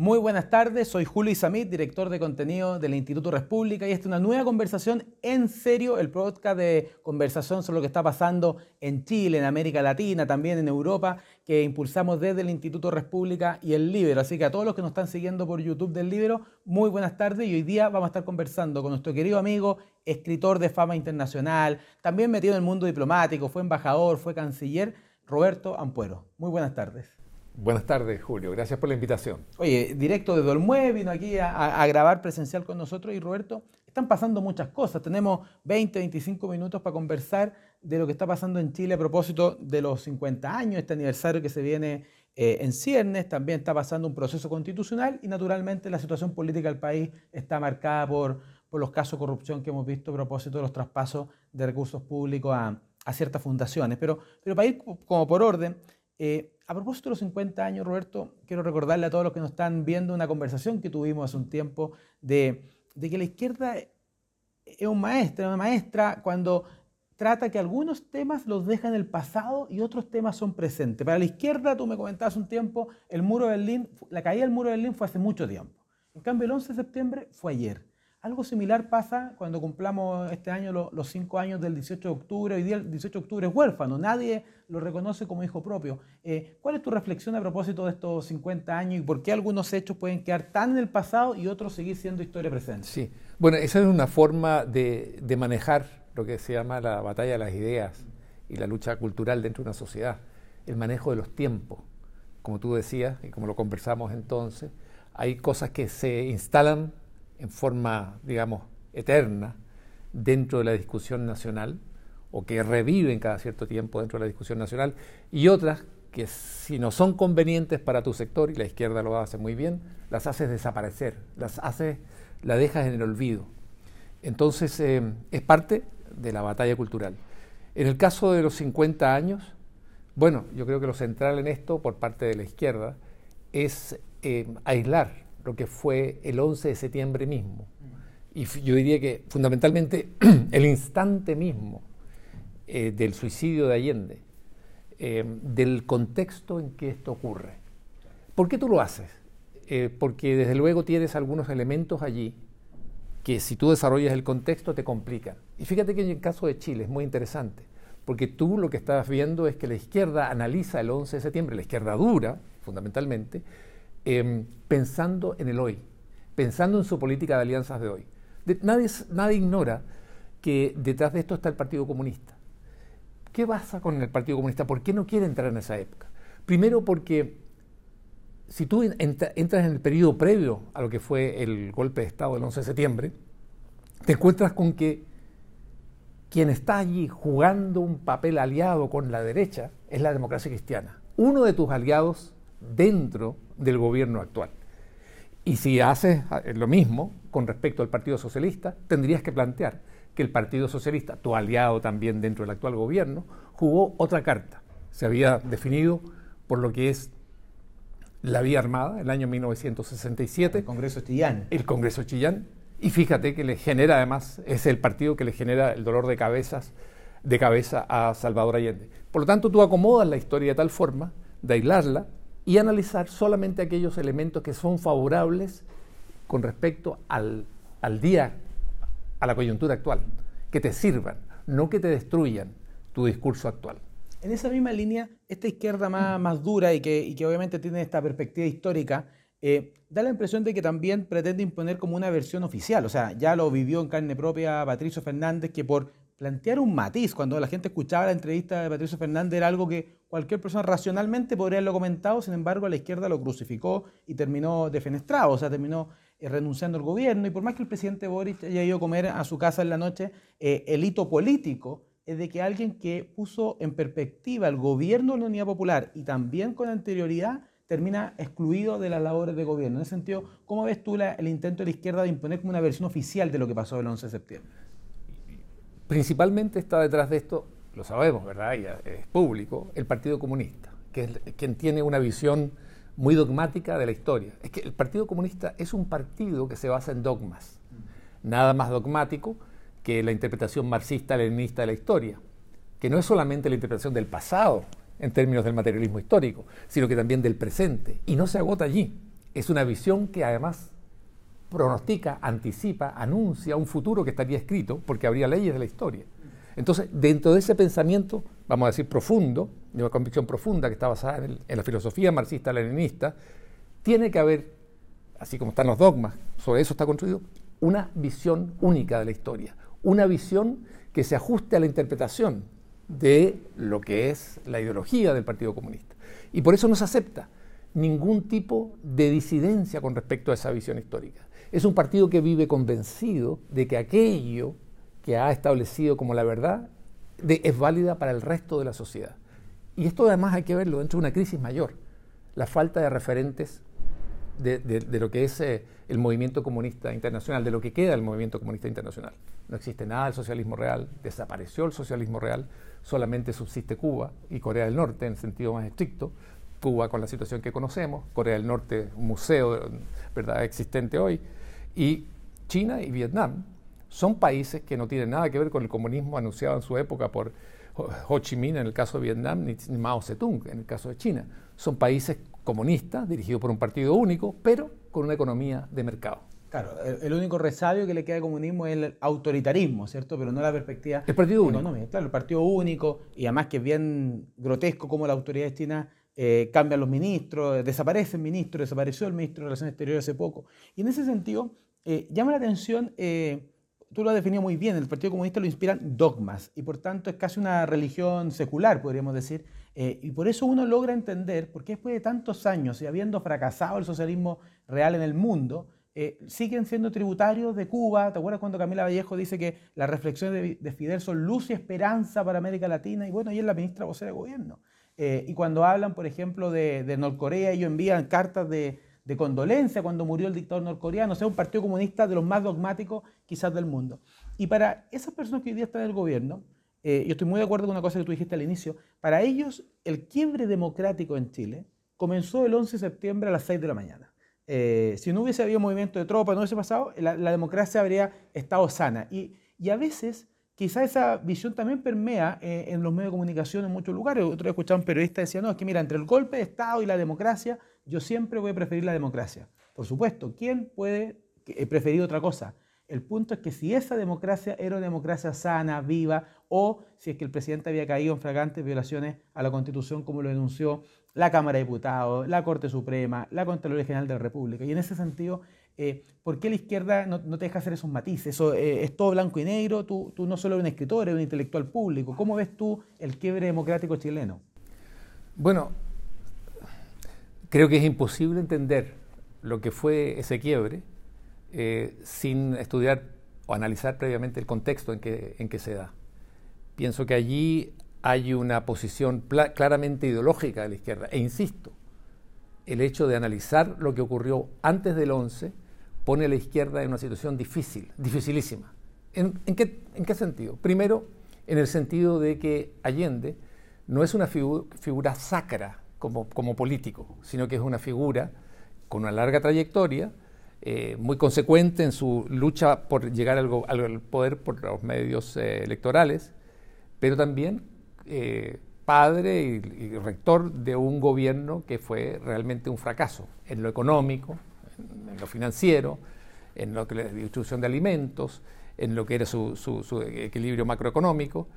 Muy buenas tardes, soy Julio Isamit, director de contenido del Instituto República y esta es una nueva conversación en serio, el podcast de conversación sobre lo que está pasando en Chile, en América Latina, también en Europa, que impulsamos desde el Instituto República y el Libero. Así que a todos los que nos están siguiendo por YouTube del Libero, muy buenas tardes y hoy día vamos a estar conversando con nuestro querido amigo, escritor de fama internacional, también metido en el mundo diplomático, fue embajador, fue canciller, Roberto Ampuero. Muy buenas tardes. Buenas tardes, Julio. Gracias por la invitación. Oye, directo de Dolmue, vino aquí a, grabar presencial con nosotros y Roberto, están pasando muchas cosas. Tenemos 20, 25 minutos para conversar de lo que está pasando en Chile a propósito de los 50 años, este aniversario que se viene eh, en ciernes. También está pasando un proceso constitucional y naturalmente la situación política del país está marcada por, los casos de corrupción que hemos visto a propósito de los traspasos de recursos públicos a, a ciertas fundaciones. Pero, pero para ir como por orden, eh, a propósito de los 50 años, Roberto, quiero recordarle a todos los que nos están viendo una conversación que tuvimos hace un tiempo de, que la izquierda es un maestro, una maestra cuando trata que algunos temas los deja en el pasado y otros temas son presentes. Para la izquierda, tú me comentabas un tiempo, el muro de Berlín, la caída del muro de Berlín fue hace mucho tiempo. En cambio, el 11 de septiembre fue ayer. Algo similar pasa cuando cumplamos este año los cinco años del 18 de octubre. Hoy día el 18 de octubre es huérfano, nadie lo reconoce como hijo propio. Eh, ¿Cuál es tu reflexión a propósito de estos 50 años y por qué algunos hechos pueden quedar tan en el pasado y otros seguir siendo historia presente? Sí, bueno, esa es una forma de, de manejar lo que se llama la batalla de las ideas y la lucha cultural dentro de una sociedad, el manejo de los tiempos. Como tú decías y como lo conversamos entonces, hay cosas que se instalan en forma, digamos, eterna dentro de la discusión nacional o que reviven cada cierto tiempo dentro de la discusión nacional y otras que si no son convenientes para tu sector, y la izquierda lo hace muy bien, las haces desaparecer, las haces, la dejas en el olvido. Entonces eh, es parte de la batalla cultural. En el caso de los 50 años, bueno, yo creo que lo central en esto por parte de la izquierda es eh, aislar lo que fue el 11 de septiembre mismo. Y yo diría que fundamentalmente el instante mismo eh, del suicidio de Allende, eh, del contexto en que esto ocurre. ¿Por qué tú lo haces? Eh, porque desde luego tienes algunos elementos allí que si tú desarrollas el contexto te complican. Y fíjate que en el caso de Chile es muy interesante, porque tú lo que estás viendo es que la izquierda analiza el 11 de septiembre, la izquierda dura, fundamentalmente, Em, pensando en el hoy, pensando en su política de alianzas de hoy. nadie, ignora que detrás de esto está el Partido Comunista. ¿Qué pasa con el Partido Comunista? ¿Por qué no quiere entrar en esa época? Primero porque si tú entras en el periodo previo a lo que fue el golpe de Estado del 11 de septiembre, te encuentras con que quien está allí jugando un papel aliado con la derecha es la democracia cristiana. Uno de tus aliados dentro del gobierno actual. Y si haces eh, lo mismo con respecto al Partido Socialista, tendrías que plantear que el Partido Socialista, tu aliado también dentro del actual gobierno, jugó otra carta. Se había definido por lo que es la vía armada, el año 1967. El Congreso Chillán. El Congreso Chillán. Y fíjate que le genera además, es el partido que le genera el dolor de cabezas de cabeza a Salvador Allende. Por lo tanto, tú acomodas la historia de tal forma de aislarla y analizar solamente aquellos elementos que son favorables con respecto al, día, a la coyuntura actual, que te sirvan, no que te destruyan tu discurso actual. En esa misma línea, esta izquierda más, más dura y que, y que, obviamente tiene esta perspectiva histórica, eh, da la impresión de que también pretende imponer como una versión oficial. O sea, ya lo vivió en carne propia Patricio Fernández, que por plantear un matiz. Cuando la gente escuchaba la entrevista de Patricio Fernández era algo que cualquier persona racionalmente podría haberlo comentado, sin embargo la izquierda lo crucificó y terminó defenestrado, o sea, terminó eh, renunciando al gobierno. Y por más que el presidente Boric haya ido a comer a su casa en la noche, eh, el hito político es de que alguien que puso en perspectiva el gobierno de la Unidad Popular y también con anterioridad termina excluido de las labores de gobierno. En ese sentido, ¿cómo ves tú el intento de la izquierda de imponer como una versión oficial de lo que pasó el 11 de septiembre? Principalmente está detrás de esto, lo sabemos, ¿verdad? Es público, el Partido Comunista, que es quien tiene una visión muy dogmática de la historia. Es que el Partido Comunista es un partido que se basa en dogmas, nada más dogmático que la interpretación marxista-leninista de la historia, que no es solamente la interpretación del pasado en términos del materialismo histórico, sino que también del presente, y no se agota allí. es una visión que además pronostica, anticipa, anuncia un futuro que estaría escrito porque habría leyes de la historia. Entonces, dentro de ese pensamiento, vamos a decir profundo, de una convicción profunda que está basada en, en la filosofía marxista-leninista, tiene que haber, así como están los dogmas, sobre eso está construido, una visión única de la historia, una visión que se ajuste a la interpretación de lo que es la ideología del Partido Comunista. Y por eso no se acepta ningún tipo de disidencia con respecto a esa visión histórica. Es un partido que vive convencido de que aquello que ha establecido como la verdad es válida para el resto de la sociedad. Y esto además hay que verlo dentro de una crisis mayor, la falta de referentes de, lo que es eh, el movimiento comunista internacional, de lo que queda del movimiento comunista internacional. No existe nada del socialismo real, desapareció el socialismo real, solamente subsiste Cuba y Corea del Norte en sentido más estricto, Cuba con la situación que conocemos, Corea del Norte, un museo ¿verdad? existente hoy, y China y Vietnam son países que no tienen nada que ver con el comunismo anunciado en su época por Ho Chi Minh en el caso de Vietnam, ni Mao Zedong en el caso de China. Son países comunistas dirigidos por un partido único, pero con una economía de mercado. Claro, el, único resabio que le queda al comunismo es el autoritarismo, ¿cierto? Pero no la perspectiva. El partido único. Claro, el partido único, y además que es bien grotesco cómo la autoridad china eh, cambian los ministros, desaparecen ministros, desapareció el ministro de Relaciones Exteriores hace poco. Y en ese sentido, eh, llama la atención, eh, tú lo has definido muy bien, el Partido Comunista lo inspiran dogmas y por tanto es casi una religión secular, podríamos decir. y por eso uno logra entender por qué después de tantos años y habiendo fracasado el socialismo real en el mundo, siguen siendo tributarios de Cuba. ¿Te acuerdas cuando Camila Vallejo dice que las reflexiones de, Fidel son luz y esperanza para América Latina? Y bueno, ella es la ministra vocera de gobierno. Eh, y cuando hablan, por ejemplo, de, de Norcorea, ellos envían cartas de, condolencia cuando murió el dictador norcoreano, o sea, un partido comunista de los más dogmáticos quizás del mundo. Y para esas personas que hoy día están en el gobierno, eh, yo estoy muy de acuerdo con una cosa que tú dijiste al inicio, para ellos el quiebre democrático en Chile comenzó el 11 de septiembre a las 6 de la mañana. Eh, si no hubiese habido movimiento de tropas, no hubiese pasado, la, democracia habría estado sana. Y, y a veces quizá esa visión también permea eh, en los medios de comunicación en muchos lugares. Otro día escuchaba un periodista decía, no, es que mira, entre el golpe de Estado y la democracia, yo siempre voy a preferir la democracia. Por supuesto, ¿quién puede eh, preferir otra cosa? El punto es que si esa democracia era una democracia sana, viva, o si es que el presidente había caído en flagrantes violaciones a la Constitución, como lo denunció la Cámara de Diputados, la Corte Suprema, la Contraloría General de la República. Y en ese sentido, eh, ¿por qué la izquierda no, te deja hacer esos matices? Eso, eh, es todo blanco y negro, tú, no solo eres un escritor, eres un intelectual público. ¿Cómo ves tú el quiebre democrático chileno? Bueno, creo que es imposible entender lo que fue ese quiebre eh, sin estudiar o analizar previamente el contexto en que, en que se da. Pienso que allí hay una posición claramente ideológica de la izquierda. E insisto, el hecho de analizar lo que ocurrió antes del 11 pone a la izquierda en una situación difícil, dificilísima. ¿En, qué, sentido? Primero, en el sentido de que Allende no es una figura sacra como, político, sino que es una figura con una larga trayectoria, eh, muy consecuente en su lucha por llegar al, poder por los medios eh, electorales, pero también eh, padre y, rector de un gobierno que fue realmente un fracaso en lo económico, en lo financiero, en lo que la distribución de alimentos, en lo que era su, equilibrio macroeconómico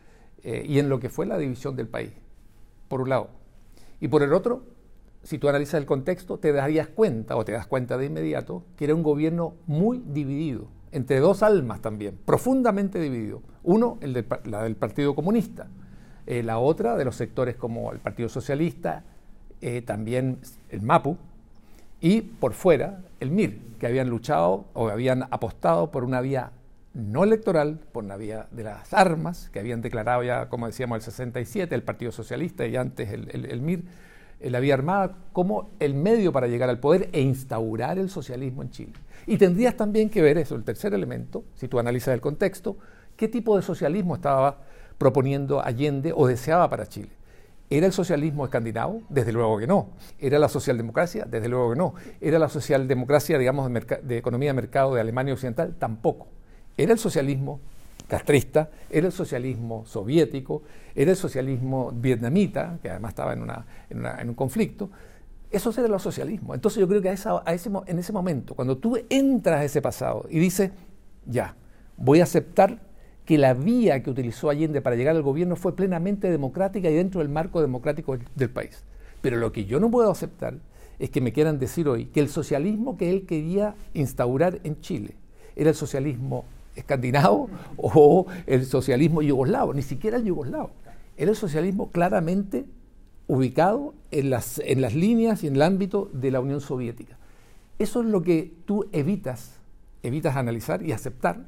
y en lo que fue la división del país, por un lado. Y por el otro, si tú analizas el contexto, te darías cuenta, o te das cuenta de inmediato, que era un gobierno muy dividido, entre dos almas también, profundamente dividido. Uno, el la del Partido Comunista, eh, la otra de los sectores como el Partido Socialista, eh, también el MAPU, y por fuera el MIR, que habían luchado o habían apostado por una vía no electoral, por una vía de las armas, que habían declarado ya, como decíamos, el 67, el Partido Socialista y antes el, MIR, eh, la vía armada como el medio para llegar al poder e instaurar el socialismo en Chile. Y tendrías también que ver eso, el tercer elemento, si tú analizas el contexto, qué tipo de socialismo estaba proponiendo Allende o deseaba para Chile. ¿Era el socialismo escandinavo? Desde luego que no. ¿Era la socialdemocracia? Desde luego que no. ¿Era la socialdemocracia, digamos, de, economía de mercado de Alemania Occidental? Tampoco. ¿Era el socialismo castrista? ¿Era el socialismo soviético? ¿Era el socialismo vietnamita, que además estaba en, un conflicto? Eso será el socialismo. Entonces yo creo que a ese, en ese momento, cuando tú entras a ese pasado y dices, ya, voy a aceptar que la vía que utilizó Allende para llegar al gobierno fue plenamente democrática y dentro del marco democrático del país. Pero lo que yo no puedo aceptar es que me quieran decir hoy que el socialismo que él quería instaurar en Chile era el socialismo escandinavo o el socialismo yugoslavo, ni siquiera el yugoslavo. Era el socialismo claramente ubicado en las, en las líneas y en el ámbito de la Unión Soviética. Eso es lo que tú evitas, evitas analizar y aceptar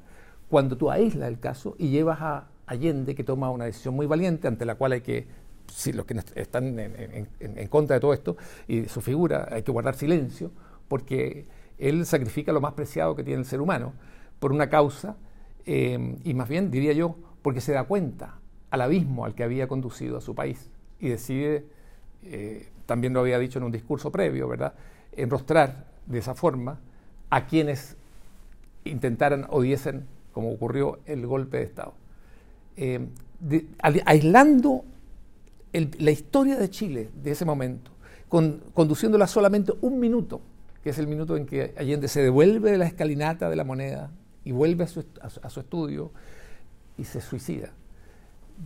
cuando tú aíslas el caso y llevas a Allende, que toma una decisión muy valiente, ante la cual hay que, si los que están en, contra de todo esto y su figura, hay que guardar silencio, porque él sacrifica lo más preciado que tiene el ser humano por una causa, eh, y más bien, diría yo, porque se da cuenta al abismo al que había conducido a su país y decide, eh, también lo había dicho en un discurso previo, ¿verdad?, enrostrar de esa forma a quienes intentaran o diesen, como ocurrió, el golpe de Estado. Eh, aislando la historia de Chile de ese momento, conduciéndola solamente un minuto, que es el minuto en que Allende se devuelve de la escalinata de la moneda y vuelve a su, a su estudio y se suicida.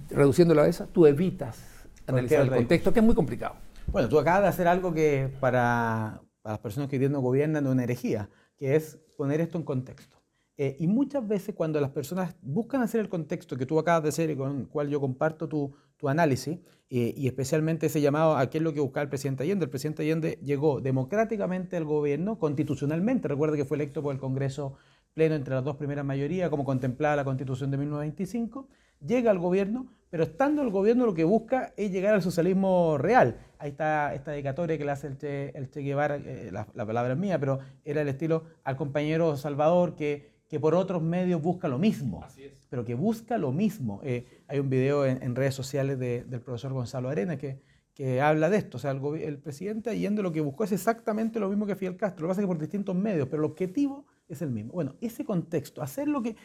Reduciéndolo a esa, tú evitas analizar el contexto, que es muy complicado. Bueno, tú acabas de hacer algo que para, las personas que hoy día no gobiernan es una herejía, que es poner esto en contexto. Eh, y muchas veces cuando las personas buscan hacer el contexto que tú acabas de hacer y con el cual yo comparto tu, tu análisis, eh, y especialmente ese llamado a qué es lo que buscaba el presidente Allende. El presidente Allende llegó democráticamente al gobierno, constitucionalmente, recuerda que fue electo por el Congreso pleno entre las dos primeras mayorías, como contemplaba la Constitución de 1925, llega al gobierno, pero estando el gobierno lo que busca es llegar al socialismo real. Ahí está esta dedicatoria que le hace el Che, Guevara, eh, la, palabra es mía, pero era el estilo al compañero Salvador que, que por otros medios busca lo mismo, pero que busca lo mismo. Eh, hay un video en, redes sociales del profesor Gonzalo Arena que, que habla de esto. O sea, el, el, presidente Allende lo que buscó es exactamente lo mismo que Fidel Castro, lo que pasa es que por distintos medios, pero el objetivo es el mismo. Bueno, ese contexto, hacer lo que...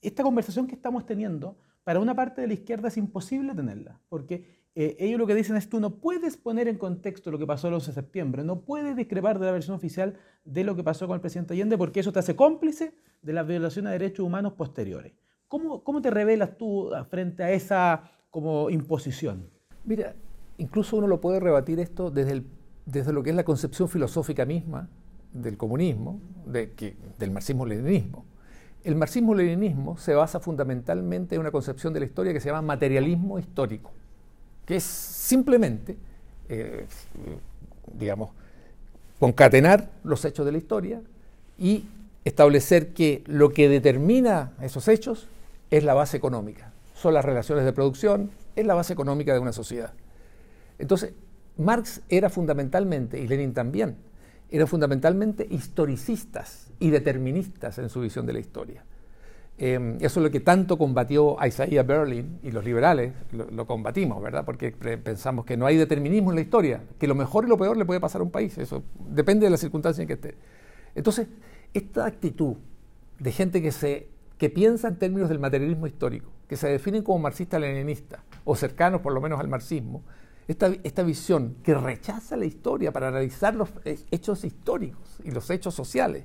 Esta conversación que estamos teniendo para una parte de la izquierda es imposible tenerla, porque eh, ellos lo que dicen es tú no puedes poner en contexto lo que pasó el 11 de septiembre, no puedes discrepar de la versión oficial de lo que pasó con el presidente Allende, porque eso te hace cómplice de las violaciones de derechos humanos posteriores. ¿Cómo, cómo te revelas tú frente a esa como imposición? Mira, incluso uno lo puede rebatir esto desde, el, desde lo que es la concepción filosófica misma del comunismo, del marxismo-leninismo el marxismo-leninismo se basa fundamentalmente en una concepción de la historia que se llama materialismo histórico, que es simplemente, eh, digamos, concatenar los hechos de la historia y establecer que lo que determina esos hechos es la base económica, son las relaciones de producción, es la base económica de una sociedad. Entonces, Marx era fundamentalmente, y Lenin también, eran fundamentalmente historicistas y deterministas en su visión de la historia. Eh, eso es lo que tanto combatió Isaiah Berlin y los liberales, lo, combatimos, ¿verdad? Porque pensamos que no hay determinismo en la historia, que lo mejor y lo peor le puede pasar a un país, eso depende de la circunstancia en que esté. Entonces, esta actitud de gente que, se, que piensa en términos del materialismo histórico, que se definen como marxista-leninista o cercanos por lo menos al marxismo, esta, visión que rechaza la historia para analizar los hechos históricos y los hechos sociales,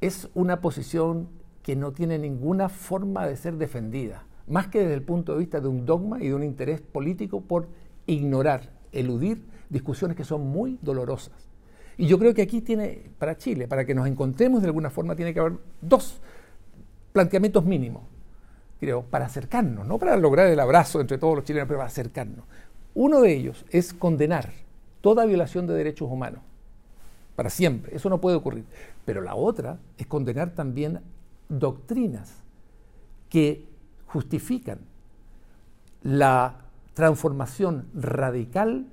es una posición que no tiene ninguna forma de ser defendida, más que desde el punto de vista de un dogma y de un interés político por ignorar, eludir discusiones que son muy dolorosas. Y yo creo que aquí tiene, para Chile, para que nos encontremos de alguna forma, tiene que haber dos planteamientos mínimos, creo, para acercarnos, no para lograr el abrazo entre todos los chilenos, pero para acercarnos. Uno de ellos es condenar toda violación de derechos humanos, para siempre, eso no puede ocurrir. Pero la otra es condenar también doctrinas que justifican la transformación radical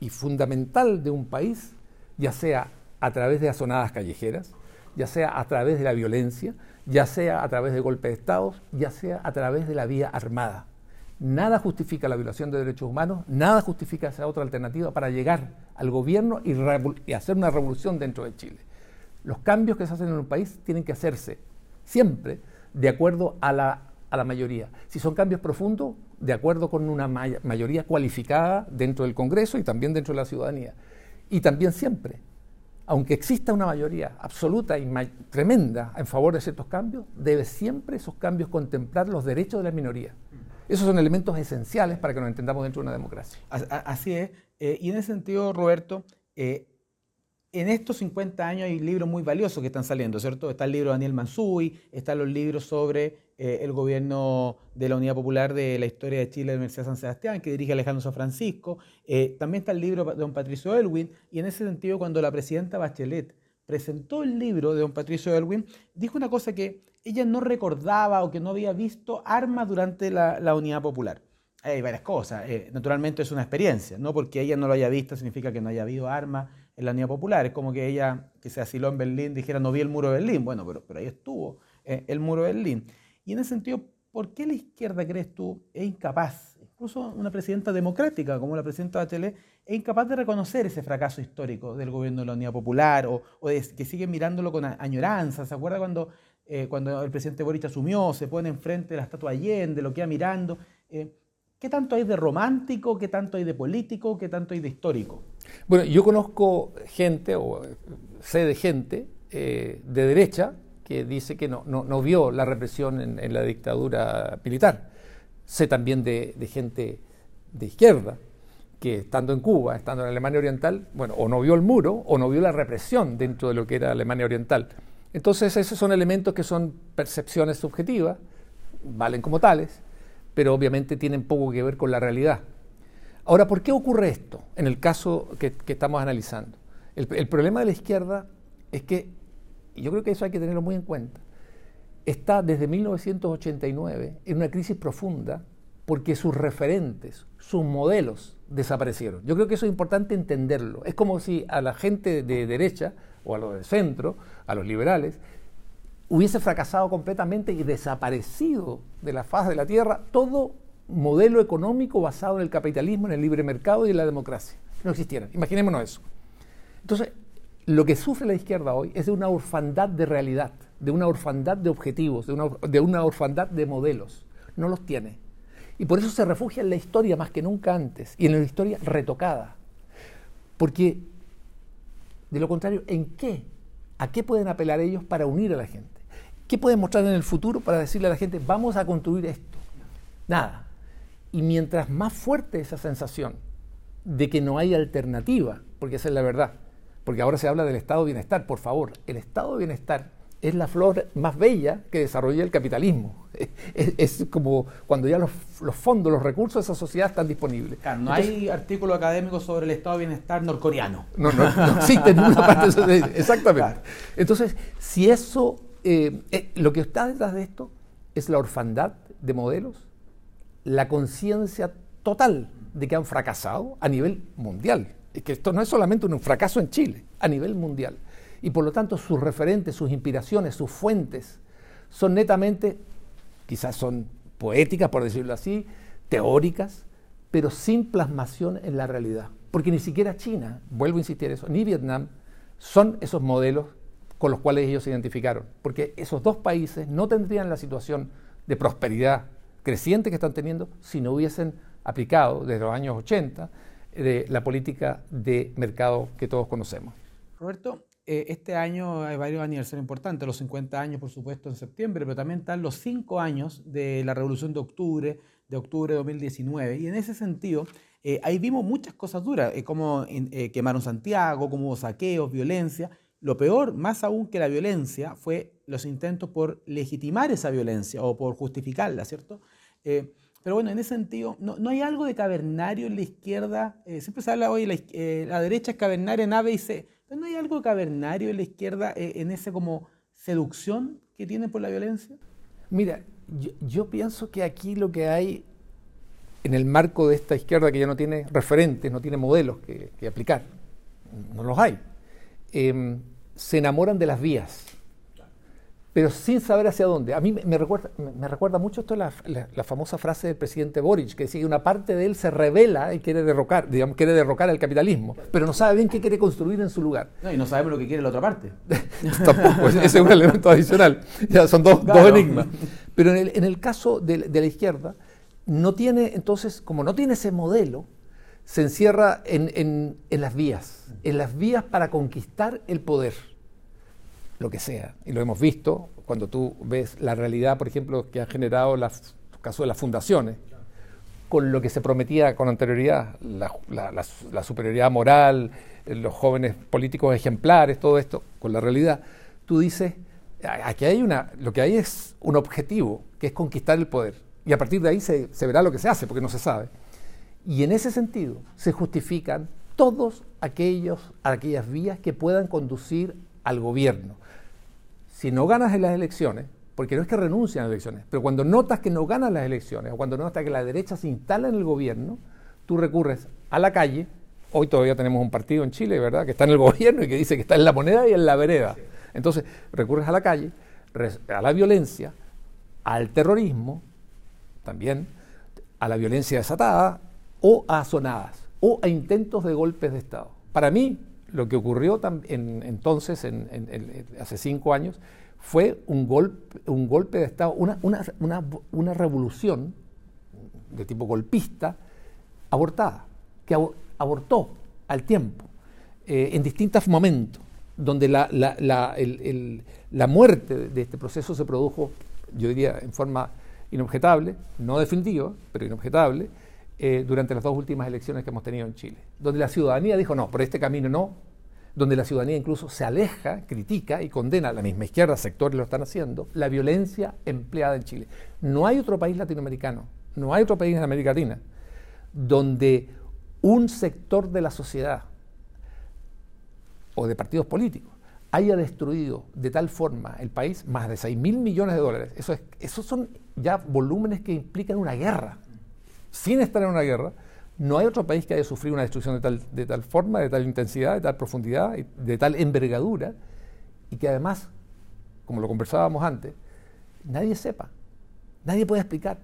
y fundamental de un país, ya sea a través de asonadas callejeras, ya sea a través de la violencia, ya sea a través de golpes de Estado, ya sea a través de la vía armada. Nada justifica la violación de derechos humanos, nada justifica esa otra alternativa para llegar al gobierno y, hacer una revolución dentro de Chile. Los cambios que se hacen en un país tienen que hacerse siempre de acuerdo a la, a la mayoría. Si son cambios profundos, de acuerdo con una mayoría cualificada dentro del Congreso y también dentro de la ciudadanía. Y también siempre, aunque exista una mayoría absoluta y tremenda en favor de ciertos cambios, debe siempre esos cambios contemplar los derechos de la minoría. Esos son elementos esenciales para que nos entendamos dentro de una democracia. Así es. Eh, y en ese sentido, Roberto, eh, en estos 50 años hay libros muy valiosos que están saliendo, ¿cierto? Está el libro de Daniel Mansui, están los libros sobre eh, el gobierno de la Unidad Popular de la historia de Chile de la de San Sebastián, que dirige Alejandro San Francisco. También está el libro de don Patricio Elwin, y en ese sentido, cuando la presidenta Bachelet presentó el libro de don Patricio Elwin, dijo una cosa que ella no recordaba o que no había visto armas durante la, la Unidad Popular. Hay varias cosas. Eh, naturalmente es una experiencia, no porque ella no lo haya visto significa que no haya habido armas en la Unidad Popular. Es como que ella, que se asiló en Berlín, dijera, no vi el muro de Berlín. Bueno, pero, pero ahí estuvo eh, el muro de Berlín. Y en ese sentido, ¿por qué la izquierda, crees tú, es incapaz, incluso una presidenta democrática como la presidenta Bachelet, es incapaz de reconocer ese fracaso histórico del gobierno de la Unidad Popular o, que sigue mirándolo con añoranza? ¿Se acuerda cuando, eh, cuando el presidente Boric asumió, se pone enfrente de la estatua Allende, lo queda mirando? Eh, ¿Qué tanto hay de romántico? ¿Qué tanto hay de político? ¿Qué tanto hay de histórico? Bueno, yo conozco gente, o sé de gente eh, de derecha que dice que no, no, vio la represión en, la dictadura militar. Sé también de, gente de izquierda que estando en Cuba, estando en Alemania Oriental, bueno, o no vio el muro o no vio la represión dentro de lo que era Alemania Oriental. Entonces esos son elementos que son percepciones subjetivas, valen como tales, pero obviamente tienen poco que ver con la realidad. Ahora, ¿por qué ocurre esto en el caso que, estamos analizando? El, problema de la izquierda es que, y yo creo que eso hay que tenerlo muy en cuenta, está desde 1989 en una crisis profunda porque sus referentes, sus modelos desaparecieron. Yo creo que eso es importante entenderlo. Es como si a la gente de derecha o a los de centro, a los liberales, hubiese fracasado completamente y desaparecido de la faz de la Tierra todo modelo económico basado en el capitalismo, en el libre mercado y en la democracia. No existieran. Imaginémonos eso. Entonces, lo que sufre la izquierda hoy es de una orfandad de realidad, de una orfandad de objetivos, de una, de una orfandad de modelos. No los tiene. Y por eso se refugia en la historia más que nunca antes y en la historia retocada. Porque, de lo contrario, ¿en qué? ¿A qué pueden apelar ellos para unir a la gente? ¿Qué pueden mostrar en el futuro para decirle a la gente, vamos a construir esto? Nada. Y mientras más fuerte esa sensación de que no hay alternativa, porque esa es la verdad, porque ahora se habla del estado de bienestar, por favor, el estado de bienestar es la flor más bella que desarrolla el capitalismo. Es, como cuando ya los, fondos, los recursos de esa sociedad están disponibles. no hay artículo académico sobre el estado de bienestar norcoreano. No, no, no existe en ninguna parte. De eso. Exactamente. Entonces, si eso eh, eh, lo que está detrás de esto es la orfandad de modelos, la conciencia total de que han fracasado a nivel mundial. Es que esto no es solamente un fracaso en Chile, a nivel mundial. Y por lo tanto sus referentes, sus inspiraciones, sus fuentes son netamente, quizás son poéticas, por decirlo así, teóricas, pero sin plasmación en la realidad. Porque ni siquiera China, vuelvo a insistir eso, ni Vietnam son esos modelos con los cuales ellos se identificaron, porque esos dos países no tendrían la situación de prosperidad creciente que están teniendo si no hubiesen aplicado desde los años 80 de la política de mercado que todos conocemos. Roberto, eh, este año hay varios aniversarios importantes, los 50 años por supuesto en septiembre, pero también están los 5 años de la Revolución de Octubre, de octubre de 2019, y en ese sentido eh, ahí vimos muchas cosas duras, eh, como quemaron Santiago, como saqueos, violencia, lo peor, más aún que la violencia, fue los intentos por legitimar esa violencia o por justificarla, ¿cierto? Eh, pero bueno, en ese sentido, no, hay algo de cavernario en la izquierda. Eh, siempre se habla hoy, la, eh, la, derecha es cavernaria en A, B y C. No hay algo cavernario en la izquierda en esa como seducción que tiene por la violencia. Mira, yo, pienso que aquí lo que hay en el marco de esta izquierda que ya no tiene referentes, no tiene modelos que, que aplicar, no los hay Em, se enamoran de las vías, pero sin saber hacia dónde. A mí me, recuerda, me, recuerda mucho esto la, la, famosa frase del presidente Boric, que decía que una parte de él se revela y quiere derrocar, digamos, quiere derrocar al capitalismo, pero no sabe bien qué quiere construir en su lugar. y no sabemos lo que quiere la otra parte. Tampoco, ese es un elemento adicional. Ya son dos, enigmas. Pero en el, caso de, de la izquierda, no tiene, entonces, como no tiene ese modelo, se encierra en, las vías, en las vías para conquistar el poder, lo que sea. Y lo hemos visto cuando tú ves la realidad, por ejemplo, que han generado el caso de las fundaciones, con lo que se prometía con anterioridad, la, superioridad moral, los jóvenes políticos ejemplares, todo esto, con la realidad, tú dices, aquí hay una, lo que hay es un objetivo, que es conquistar el poder. Y a partir de ahí se, se verá lo que se hace, porque no se sabe. Y en ese sentido se justifican todos aquellos, aquellas vías que puedan conducir al gobierno. Si no ganas en las elecciones, porque no es que renuncian a las elecciones, pero cuando notas que no ganas las elecciones o cuando notas que la derecha se instala en el gobierno, tú recurres a la calle. Hoy todavía tenemos un partido en Chile, ¿verdad?, que está en el gobierno y que dice que está en la moneda y en la vereda. Entonces, recurres a la calle, a la violencia, al terrorismo, también, a la violencia desatada, o a sonadas o a intentos de golpes de Estado. Para mí, lo que ocurrió en, entonces, en, hace cinco años, fue un golpe, un golpe de Estado, una, una, revolución de tipo golpista abortada, que abortó al tiempo, eh, en distintos momentos, donde la, la, muerte de este proceso se produjo, yo diría, en forma inobjetable, no definitiva, pero inobjetable, eh, durante las dos últimas elecciones que hemos tenido en Chile, donde la ciudadanía dijo no, por este camino no, donde la ciudadanía incluso se aleja, critica y condena, la misma izquierda, sectores lo están haciendo, la violencia empleada en Chile. No hay otro país latinoamericano, no hay otro país en América Latina, donde un sector de la sociedad o de partidos políticos haya destruido de tal forma el país más de 6 mil millones de dólares. Eso es, esos son ya volúmenes que implican una guerra sin estar en una guerra, no hay otro país que haya sufrido una destrucción de tal, de tal forma, de tal intensidad, de tal profundidad, de tal envergadura, y que además, como lo conversábamos antes, nadie sepa, nadie puede explicar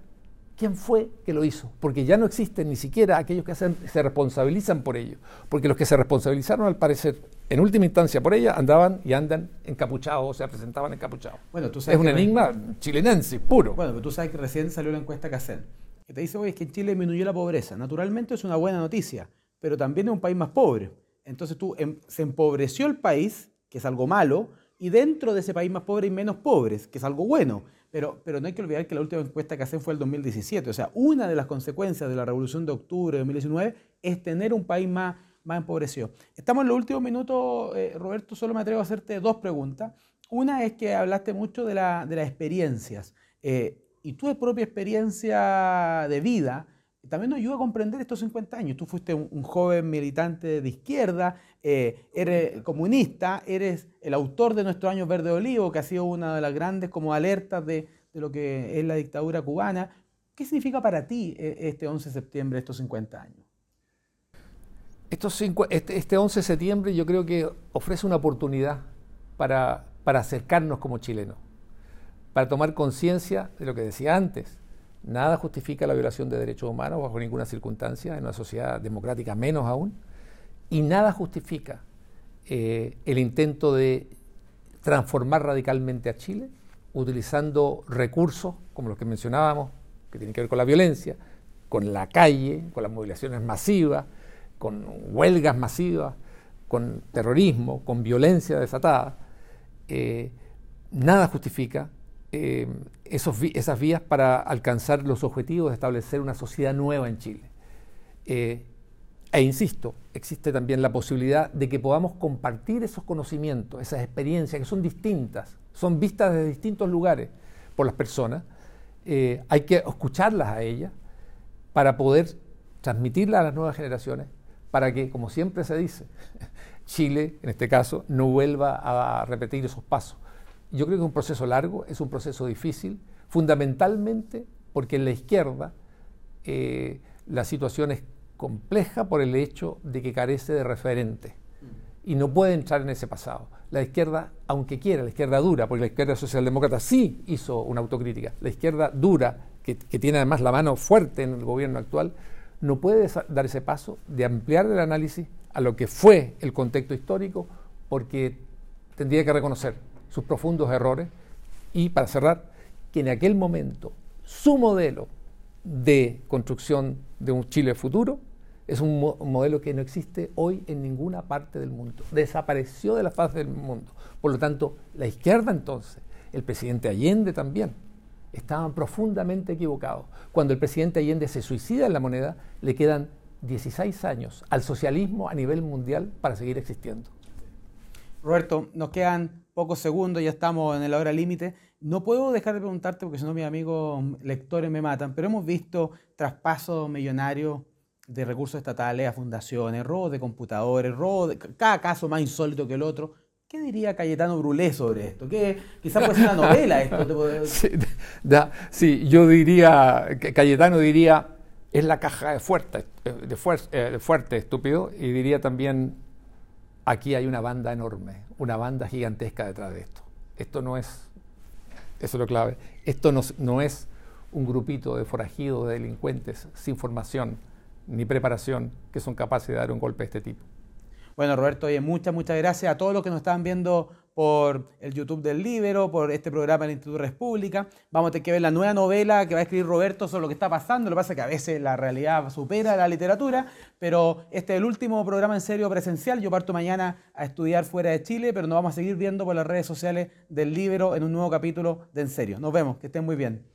quién fue que lo hizo, porque ya no existen ni siquiera aquellos que se responsabilizan por ello, porque los que se responsabilizaron al parecer en última instancia por ella andaban y andan encapuchados, o se presentaban encapuchados. Bueno, tú sabes es un enigma chilenense puro. Bueno, pero tú sabes que recién salió la encuesta Cacén que te dice, oye, es que en Chile disminuyó la pobreza. Naturalmente es una buena noticia, pero también es un país más pobre. Entonces tú, em, se empobreció el país, que es algo malo, y dentro de ese país más pobre hay menos pobres, que es algo bueno. Pero, pero no hay que olvidar que la última encuesta que hacen fue el 2017. O sea, una de las consecuencias de la revolución de octubre de 2019 es tener un país más, más empobrecido. Estamos en los últimos minutos, eh, Roberto, solo me atrevo a hacerte dos preguntas. Una es que hablaste mucho de, la, de las experiencias. Eh, y tu propia experiencia de vida también nos ayuda a comprender estos 50 años. Tú fuiste un, joven militante de izquierda, eh, eres comunista, eres el autor de Nuestros Años Verde Olivo, que ha sido una de las grandes como alertas de, lo que es la dictadura cubana. ¿Qué significa para ti eh, este 11 de septiembre, estos 50 años? Estos este, este 11 de septiembre yo creo que ofrece una oportunidad para, para acercarnos como chilenos para tomar conciencia de lo que decía antes. Nada justifica la violación de derechos humanos bajo ninguna circunstancia, en una sociedad democrática menos aún, y nada justifica eh, el intento de transformar radicalmente a Chile utilizando recursos como los que mencionábamos, que tienen que ver con la violencia, con la calle, con las movilizaciones masivas, con huelgas masivas, con terrorismo, con violencia desatada. Eh, nada justifica eh, esas vías para alcanzar los objetivos de establecer una sociedad nueva en Chile. Eh, e insisto, existe también la posibilidad de que podamos compartir esos conocimientos, esas experiencias que son distintas, son vistas desde distintos lugares por las personas. Eh, hay que escucharlas a ellas para poder transmitirlas a las nuevas generaciones, para que, como siempre se dice, Chile, en este caso, no vuelva a repetir esos pasos. Yo creo que es un proceso largo, es un proceso difícil, fundamentalmente porque en la izquierda eh, la situación es compleja por el hecho de que carece de referente y no puede entrar en ese pasado. La izquierda, aunque quiera, la izquierda dura, porque la izquierda socialdemócrata sí hizo una autocrítica, la izquierda dura, que, que tiene además la mano fuerte en el gobierno actual, no puede dar ese paso de ampliar el análisis a lo que fue el contexto histórico, porque tendría que reconocer sus profundos errores y, para cerrar, que en aquel momento su modelo de construcción de un Chile futuro Es un, modelo que no existe hoy en ninguna parte del mundo. Desapareció de la faz del mundo. Por lo tanto, la izquierda entonces, el presidente Allende también, estaban profundamente equivocados. Cuando el presidente Allende se suicida en la moneda, le quedan 16 años al socialismo a nivel mundial para seguir existiendo. Roberto, nos quedan pocos segundos, ya estamos en la hora límite. No puedo dejar de preguntarte, porque si no mis amigos lectores me matan, pero hemos visto traspasos millonarios de recursos estatales a fundaciones, robos de computadores, robos de cada caso más insólito que el otro. ¿Qué diría Cayetano Brulé sobre esto? ¿Qué, quizás puede ser una novela esto. Sí, yo diría, Cayetano diría, es la caja de fuerte, de, eh, de fuerte, estúpido, y diría también, aquí hay una banda enorme, una banda gigantesca detrás de esto. Esto no es, eso es lo clave, esto no, es un grupito de forajidos, de delincuentes sin formación ni preparación que son capaces de dar un golpe de este tipo. Bueno, Roberto, oye, muchas, muchas gracias a todos los que nos están viendo por el YouTube del Libero, por este programa del Instituto República. Vamos a tener que ver la nueva novela que va a escribir Roberto sobre lo que está pasando. Lo que pasa es que a veces la realidad supera la literatura, pero este es el último programa en serio presencial. Yo parto mañana a estudiar fuera de Chile, pero nos vamos a seguir viendo por las redes sociales del Libero en un nuevo capítulo de En Serio. Nos vemos, que estén muy bien.